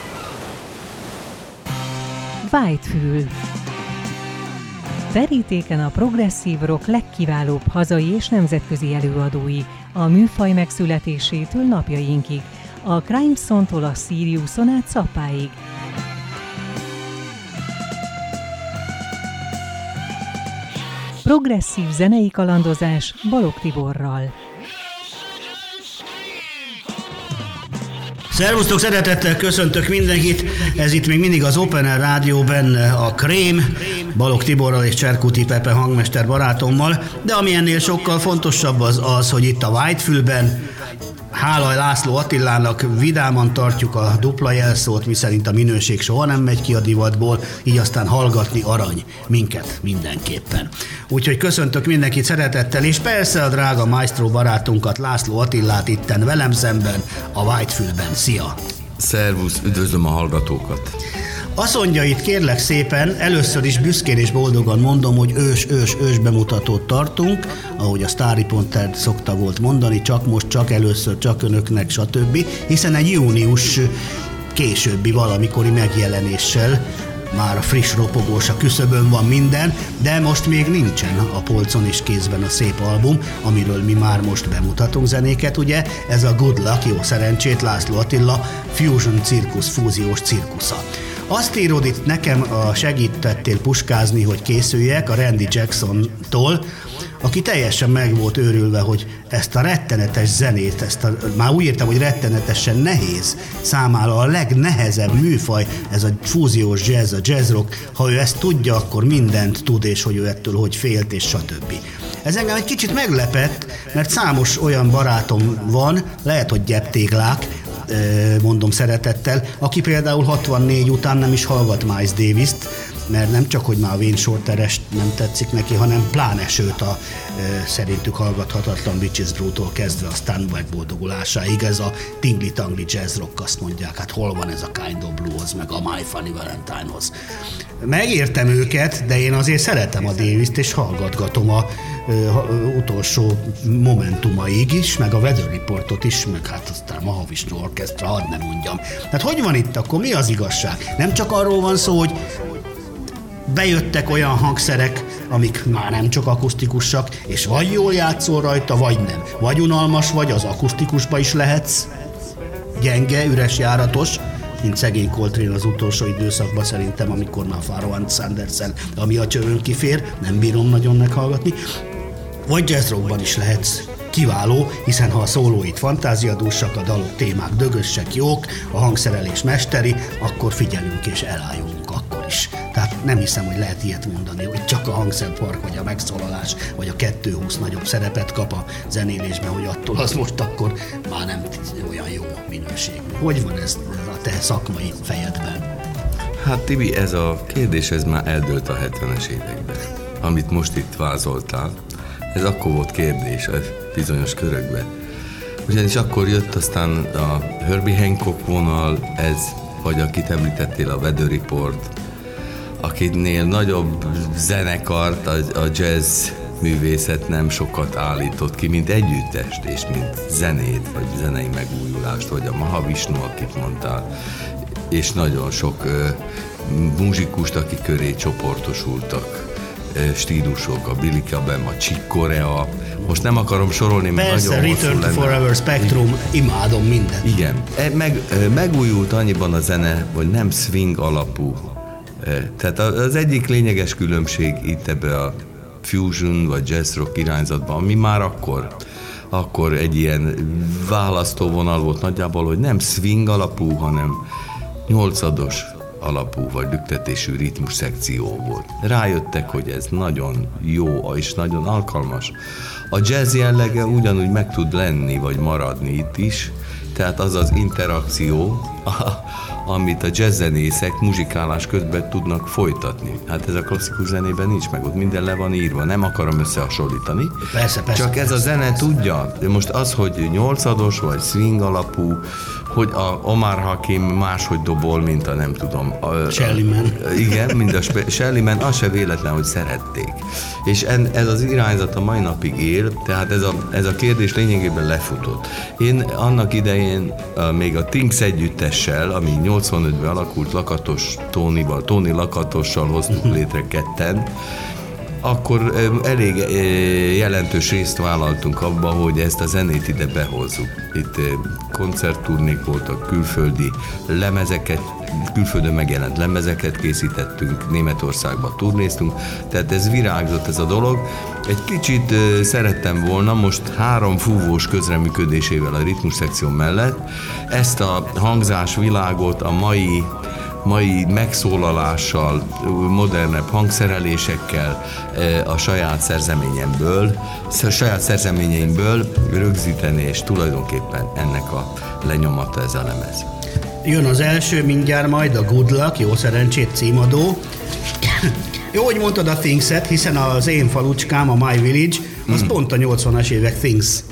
Whitefül. Verítéken a progresszív rock legkiválóbb hazai és nemzetközi előadói, a műfaj megszületésétől napjainkig, a Crimeson-tól a Siriuson át Szappáig. Progresszív zenei kalandozás Balog Tiborral. Szervusztok, szeretettel köszöntök mindenkit. Ez itt még mindig az Open Air Rádió benne a Krém, Balog Tiborral és Cserkuti Pepe hangmester barátommal, de ami ennél sokkal fontosabb az az, hogy itt a Whitefülben Hála László Attilának vidáman tartjuk a dupla jelszót, miszerint a minőség soha nem megy ki a divatból, így aztán hallgatni arany minket mindenképpen. Úgyhogy köszöntök mindenkit szeretettel, és persze a drága maestro barátunkat, László Attillát itten velem szemben, a Whitefülben. Szia! Szervusz, üdvözlöm a hallgatókat. Itt kérlek szépen, először is büszkén és boldogan mondom, hogy ős, ős, ős bemutatót tartunk, ahogy a Starry Ponter szokta volt mondani, csak most, csak először, csak önöknek, stb. Hiszen egy június későbbi valamikori megjelenéssel már a friss ropogós a küszöbön van minden, de most még nincsen a polcon és kézben a szép album, amiről mi már most bemutatunk zenéket, ugye? Ez a Good Luck, jó szerencsét, László Attila Fusion Circus, fúziós cirkusza. Azt írod itt nekem, a segítettél puskázni, hogy készüljek a Randy Jackson-tól, aki teljesen meg volt őrülve, hogy ezt a rettenetes zenét, ezt a, már úgy értem, hogy rettenetesen nehéz, számára a legnehezebb műfaj, ez a fúziós jazz, a jazz rock, ha ő ezt tudja, akkor mindent tud, és hogy ő ettől hogy félt, és stb. Ez engem egy kicsit meglepett, mert számos olyan barátom van, lehet, hogy gyeptéglák, mondom szeretettel, aki például 64 után nem is hallgat Miles Davis-t, mert nem csak, hogy már a Wayne Shorter nem tetszik neki, hanem pláne sőt a e, szerintük hallgathatatlan Bitches Brew-tól kezdve a Stanback boldogulásáig, ez a tingli tangli jazz rock, azt mondják, hát hol van ez a Kind of Blues, meg a My Funny Valentinehoz. Megértem őket, de én azért szeretem a Davis-t, és hallgatgatom a ö, utolsó momentumaig is, meg a Weather Reportot is, meg hát aztán a Mahavishnu Orchestra, hadd nem mondjam. Tehát hogy van itt akkor, mi az igazság? Nem csak arról van szó, hogy bejöttek olyan hangszerek, amik már nem csak akusztikusak, és vagy jól játszol rajta, vagy nem. Vagy unalmas vagy, az akusztikusba is lehetsz, gyenge, üres járatos, mint szegény Coltrane az utolsó időszakban szerintem, amikor már Farwan Sanderson, ami a csövön kifér, nem bírom nagyon meghallgatni. Vagy jazzrockban is lehetsz kiváló, hiszen ha a szólóit fantáziadúsak, a dalok témák dögösek, jók, a hangszerelés mesteri, akkor figyelünk és elájulunk akkor is. Tehát nem hiszem, hogy lehet ilyet mondani, hogy csak a hangszerpark, vagy a megszólalás, vagy a 220 nagyobb szerepet kap a zenélésben, hogy attól az most akkor már nem olyan jó minőségű. Hogy van ez a te szakmai fejedben? Hát Tibi, ez a kérdés ez már eldőlt a 70-es években. Amit most itt vázoltál, ez akkor volt kérdés bizonyos körökben. Ugyanis akkor jött aztán a Herbie Hancock vonal, ez, vagy akit említettél, a Weather Report, akinél nagyobb zenekart a, a jazz művészet nem sokat állított ki, mint együttest, és mint zenét, vagy zenei megújulást, vagy a Mahavishnu, akit mondtál, és nagyon sok ö, muzsikust, akik köré csoportosultak stílusok, a Billy Cobham, a Chick Corea, most nem akarom sorolni, mert Persze, nagyon Return to. Forever Spectrum, imádom mindent. Igen, E, meg, megújult annyiban a zene, hogy nem swing alapú. Tehát az egyik lényeges különbség itt ebbe a fusion vagy jazz rock irányzatban, ami már akkor akkor egy ilyen választóvonal volt nagyjából, hogy nem swing alapú, hanem nyolcados alapú vagy lüktetésű ritmus szekció volt. Rájöttek, hogy ez nagyon jó és nagyon alkalmas. A jazz jellege ugyanúgy meg tud lenni, vagy maradni itt is, tehát az az interakció, amit a jazzzenészek muzsikálás közben tudnak folytatni. Hát ez a klasszikus zenében nincs meg, ott minden le van írva, nem akarom összehasonlítani. Persze, persze, Csak ez a persze, zene tudja. De most az, hogy nyolcados vagy swing alapú, hogy a Omar Hakim máshogy dobol, mint a nem tudom. A, Shelly Man. A, igen, mint a spe- Shelly Man, az se véletlen, hogy szerették. És en, ez az irányzat a mai napig él, tehát ez a, ez a kérdés lényegében lefutott. Én annak idején még a Tinks együttessel, ami 85-ben alakult Lakatos Tónival, Tóni Lakatossal hoztuk létre ketten, akkor elég ö, jelentős részt vállaltunk abba, hogy ezt a zenét ide behozzuk. Itt ö, koncertturnék voltak, külföldi lemezeket, külföldön megjelent lemezeket készítettünk, Németországba turnéztunk, tehát ez virágzott ez a dolog. Egy kicsit ö, szerettem volna most három fúvós közreműködésével a ritmus szekció mellett ezt a hangzás világot a mai mai megszólalással, modernebb hangszerelésekkel eh, a saját szerzeményemből, a saját szerzeményeimből rögzíteni, és tulajdonképpen ennek a lenyomata ez a lemez. Jön az első mindjárt majd, a Good Luck, jó szerencsét címadó. Jó, hogy mondtad a Things-et, hiszen az én falucskám, a My Village, az pont a 80-as évek Things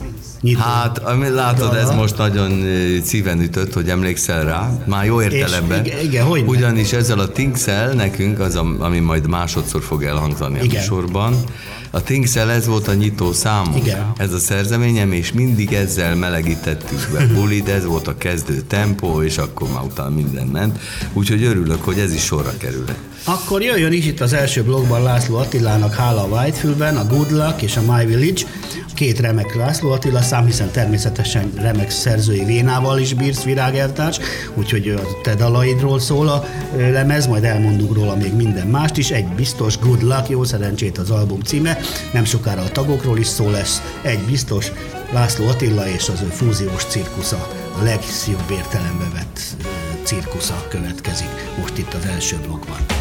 nyitó. Hát, ami látod, ez dala. most nagyon szíven ütött, hogy emlékszel rá, már jó értelemben. igen, igen, hogyne. Ugyanis ezzel a Tinksel nekünk, az, a- ami majd másodszor fog elhangzani a Igen. műsorban, a Tinksel ez volt a nyitó számunk, Igen. ez a szerzeményem, és mindig ezzel melegítettük be bulit, ez volt a kezdő tempó, és akkor már utána minden ment. Úgyhogy örülök, hogy ez is sorra kerülhet. Akkor jöjjön is itt az első blogban László Attilának Hála a Whitefieldben, a Good Luck és a My Village. Két remek László Attila szám, hiszen természetesen remek szerzői vénával is bírsz virágeltárs, úgyhogy a te dalaidról szól a lemez, majd elmondunk róla még minden mást is. Egy biztos Good Luck, jó szerencsét az album címe, nem sokára a tagokról is szó lesz. Egy biztos László Attila és az ő fúziós cirkusza, a legjobb értelembe vett cirkusza következik most itt az első blogban.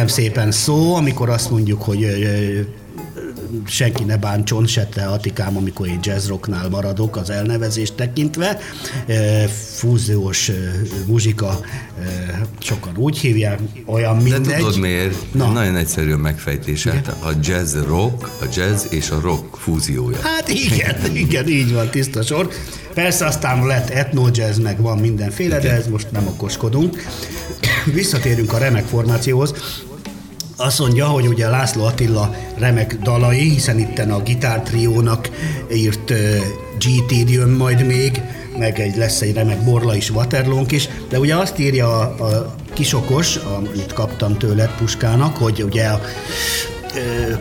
Kérem szépen szó, amikor azt mondjuk, hogy senki ne bántson, se te Atikám, amikor én jazzrocknál maradok az elnevezést tekintve. Fúziós muzsika, sokan úgy hívják, olyan De mindegy. tudod miért? Na. Nagyon egyszerű a megfejtése. Hát A jazz rock, a jazz és a rock fúziója. Hát igen, igen, így van, tiszta sor. Persze aztán lett etno jazz, meg van mindenféle, de ez most nem okoskodunk. Visszatérünk a remek formációhoz. Azt mondja, hogy ugye László Attila remek dalai, hiszen itten a gitártriónak írt ö, GT jön majd még, meg egy, lesz egy remek Borla is, Waterlónk is, de ugye azt írja a, a kisokos, amit kaptam tőled Puskának, hogy ugye a, ö,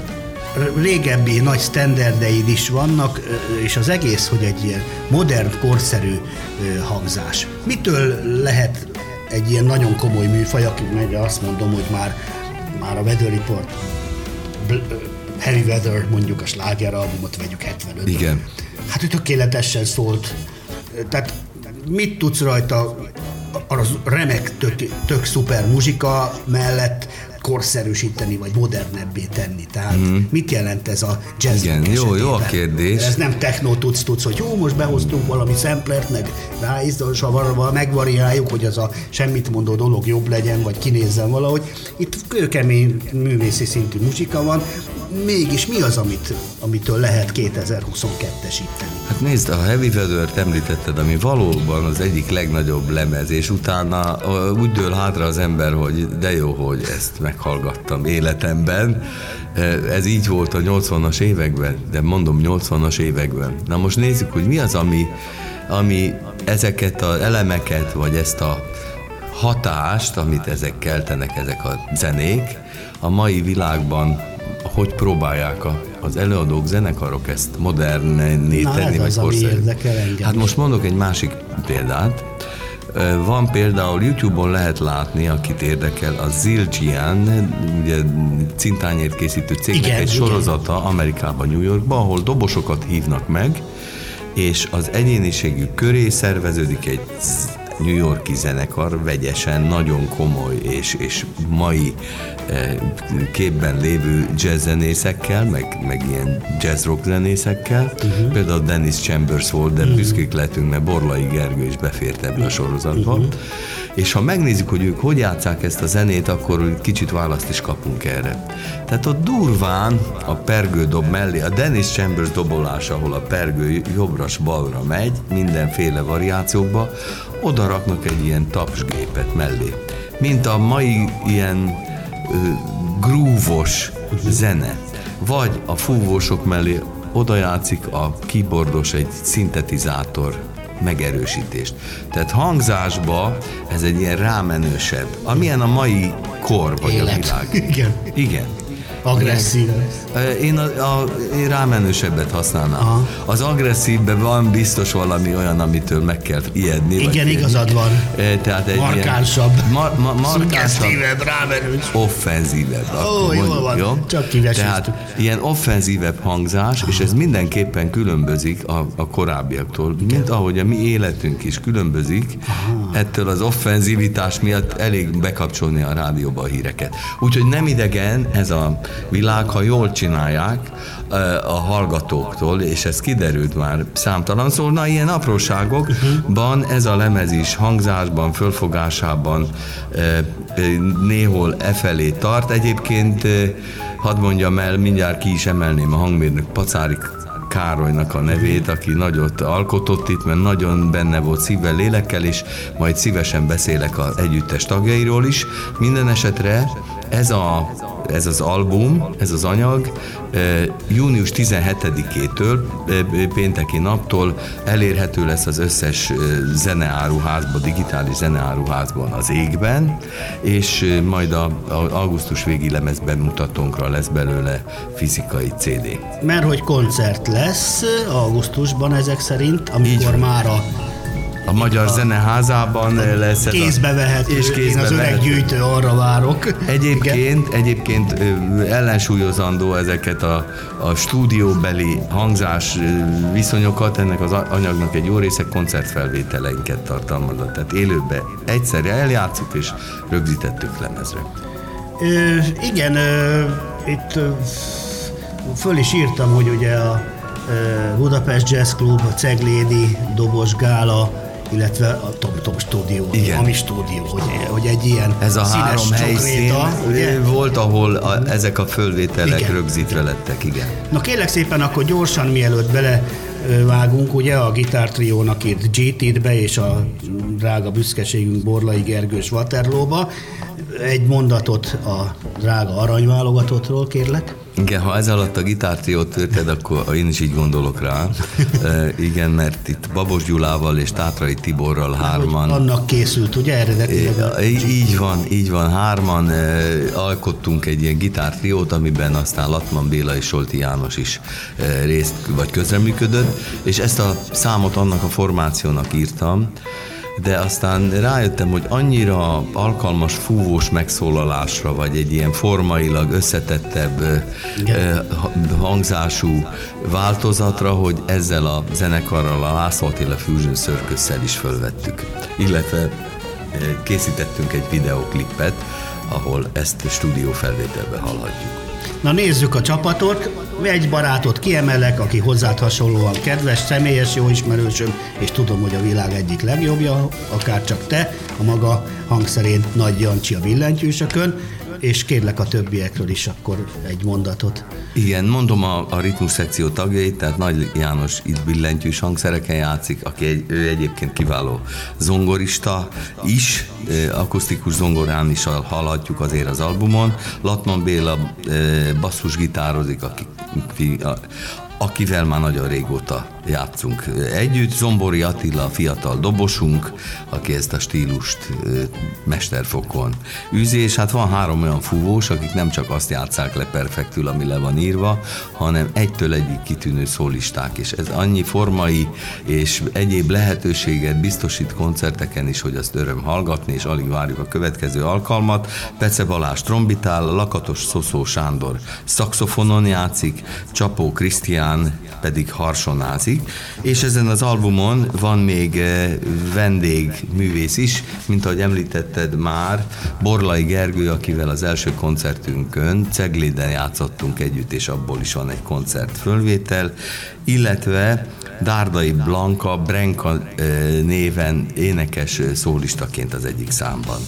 régebbi nagy standardeid is vannak, és az egész, hogy egy ilyen modern, korszerű hangzás. Mitől lehet egy ilyen nagyon komoly műfaj, aki meg azt mondom, hogy már, már a Weather Report, Heavy Weather, mondjuk a sláger albumot vegyük 75 Igen. Hát ő tökéletesen szólt. Tehát mit tudsz rajta az remek, tök, tök szuper muzsika mellett korszerűsíteni, vagy modernebbé tenni. Tehát mm. mit jelent ez a jazz. Igen, jó- jó a kérdés. Ez nem techno tudsz, tudsz, hogy jó, most behoztunk valami samplert, meg ráizdalsava megvariáljuk, hogy az a semmit mondó dolog jobb legyen, vagy kinézzen valahogy. Itt kőkemény művészi szintű muzsika van, mégis mi az, amit, amitől lehet 2022-esíteni? Hát nézd, a Heavy Weather-t említetted, ami valóban az egyik legnagyobb lemez, és utána úgy dől hátra az ember, hogy de jó, hogy ezt meghallgattam életemben. Ez így volt a 80-as években, de mondom 80-as években. Na most nézzük, hogy mi az, ami, ami ezeket az elemeket, vagy ezt a hatást, amit ezek keltenek, ezek a zenék, a mai világban hogy próbálják a, az előadók, zenekarok ezt modernné Na, tenni, ez vagy korszerű. Hát most mondok egy másik példát. Van például YouTube-on lehet látni, akit érdekel, a Zildjian, ugye cintányért készítő cégnek Igen, egy igen. sorozata Amerikában, New Yorkban, ahol dobosokat hívnak meg, és az egyéniségük köré szerveződik egy New Yorki zenekar, vegyesen, nagyon komoly és, és mai eh, képben lévő jazz zenészekkel, meg, meg ilyen jazz rock zenészekkel. Uh-huh. Például Dennis Chambers volt, de büszkék lettünk, mert Borlai Gergő is befért ebbe a sorozatba. Uh-huh. És ha megnézzük, hogy ők hogy játszák ezt a zenét, akkor kicsit választ is kapunk erre. Tehát ott durván a pergő dob mellé, a Dennis Chambers dobolás, ahol a pergő jobbra-balra megy, mindenféle variációkba, oda raknak egy ilyen tapsgépet mellé. Mint a mai ilyen ö, grúvos zene. Vagy a fúvósok mellé oda játszik a keyboardos egy szintetizátor megerősítést. Tehát hangzásba ez egy ilyen rámenősebb, amilyen a mai kor vagy Élet. a világ. Igen. Igen. Agresszív. Én, a, a, én rámenősebbet használnám. Aha. Az agresszívben van biztos valami olyan, amitől meg kell ijedni. Igen, igazad van. Tehát egy Markánsabb. Ilyen, ma, ma, markánsabb, rámerős. offenzívebb. akkor jól mondjuk, van. jó? Csak kivesíztük. Tehát ilyen offenzívebb hangzás, és ez mindenképpen különbözik a, a korábbiaktól, mint ahogy a mi életünk is különbözik, ettől az offenzivitás miatt elég bekapcsolni a rádióba a híreket. Úgyhogy nem idegen ez a világ, ha jól csinálják ö, a hallgatóktól, és ez kiderült már számtalan, szóval na, ilyen apróságokban ez a lemez is hangzásban, fölfogásában ö, ö, néhol e felé tart. Egyébként hadd mondjam el, mindjárt ki is emelném a hangmérnök Pacári Károlynak a nevét, aki nagyot alkotott itt, mert nagyon benne volt szívvel, lélekkel, és majd szívesen beszélek az együttes tagjairól is. Minden esetre ez, a, ez az album, ez az anyag június 17-től, eh, pénteki naptól elérhető lesz az összes zeneáruházban, digitális zeneáruházban az égben, és majd a, a augusztus végi lemezben mutatónkra lesz belőle fizikai CD. Mert hogy koncert lesz augusztusban ezek szerint, amikor már a A Magyar Zeneházában lesz ez kézbe a... vehető, És én kézbe az öreg vehető. gyűjtő arra várok. Igen. Egyébként, egyébként ellensúlyozandó ezeket a, a stúdióbeli hangzás viszonyokat, ennek az a- anyagnak egy jó része koncertfelvételeinket tartalmazott. Tehát élőbe egyszerre eljátszuk és rögzítettük lemezre. Ö, igen, ö, itt ö, föl is írtam, hogy ugye a Budapest Jazz Club, a Ceglédi, Dobos Gála, illetve a Tom Tom stúdió, Igen. a mi stúdió, hogy, hogy egy ilyen Ez a színes három helyszín ugye? volt, ahol a, ezek a fölvételek Igen. rögzítve lettek, igen. Na kérlek szépen, akkor gyorsan mielőtt bele vágunk, ugye a gitártriónak itt GT-t be, és a drága büszkeségünk Borlai Gergős Waterloo-ba. Egy mondatot a drága aranyválogatottról, kérlek. Igen, ha ez alatt a gitártriót törted, akkor én is így gondolok rá. E, igen, mert itt Babos Gyulával és Tátrai Tiborral hárman annak készült, ugye eredetileg? Így van, így van. Hárman e, alkottunk egy ilyen gitártriót, amiben aztán Latman Béla és Solti János is e, részt vagy közreműködött, és ezt a számot annak a formációnak írtam, de aztán rájöttem, hogy annyira alkalmas fúvós megszólalásra, vagy egy ilyen formailag összetettebb ha- hangzású változatra, hogy ezzel a zenekarral, a László Attila Fusion circus is fölvettük. Illetve készítettünk egy videoklipet, ahol ezt stúdió felvételbe hallhatjuk. Na nézzük a csapatot. Egy barátot kiemelek, aki hozzád hasonlóan kedves, személyes jó ismerősöm, és tudom, hogy a világ egyik legjobbja, akár csak te, a maga hangszerén Nagy Jancsi a billentyűsökön, és kérlek a többiekről is akkor egy mondatot. Igen, mondom a, a ritmus szekció tagjait, tehát Nagy János itt billentyűs hangszereken játszik, aki egy, ő egyébként kiváló zongorista is, akusztikus zongorán is hallhatjuk azért az albumon. Latman Béla basszusgitározik, aki, akivel már nagyon régóta játszunk együtt. Zombori Attila, a fiatal dobosunk, aki ezt a stílust mesterfokon űzi, és hát van három olyan fúvós, akik nem csak azt játszák le perfektül, ami le van írva, hanem egytől egyik kitűnő szólisták, és ez annyi formai és egyéb lehetőséget biztosít koncerteken is, hogy azt öröm hallgatni, és alig várjuk a következő alkalmat. Pece Balázs trombitál, Lakatos Szoszó Sándor szaxofonon játszik, Csapó Krisztián pedig harsonázik, és ezen az albumon van még eh, vendégművész is, mint ahogy említetted már, Borlai Gergő, akivel az első koncertünkön Cegléden játszottunk együtt, és abból is van egy koncert fölvétel, illetve Dárdai Blanka, Brenka eh, néven énekes eh, szólistaként az egyik számban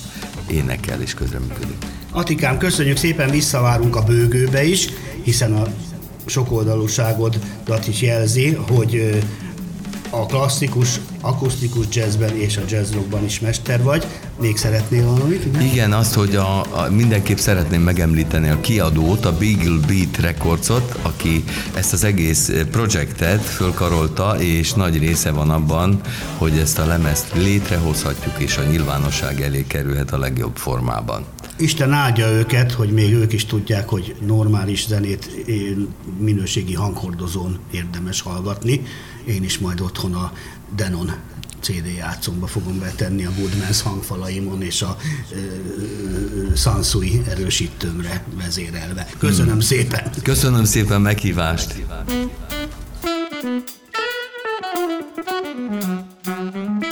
énekel és közreműködik. Atikám, köszönjük szépen, visszavárunk a bőgőbe is, hiszen a sokoldalúságodat is jelzi, hogy a klasszikus, akusztikus jazzben és a jazz rockban is mester vagy. Még szeretnél valamit? ugye? Igen, azt, hogy a, a, mindenképp szeretném megemlíteni a kiadót, a Beagle Beat Recordsot, aki ezt az egész projektet fölkarolta, és nagy része van abban, hogy ezt a lemezt létrehozhatjuk, és a nyilvánosság elé kerülhet a legjobb formában. Isten áldja őket, hogy még ők is tudják, hogy normális zenét minőségi hanghordozón érdemes hallgatni. Én is majd otthon a Denon CD játszomba fogom betenni a Woodmans hangfalaimon és a ö, ö, Sansui erősítőmre vezérelve. Köszönöm szépen! Köszönöm szépen meghívást! Thank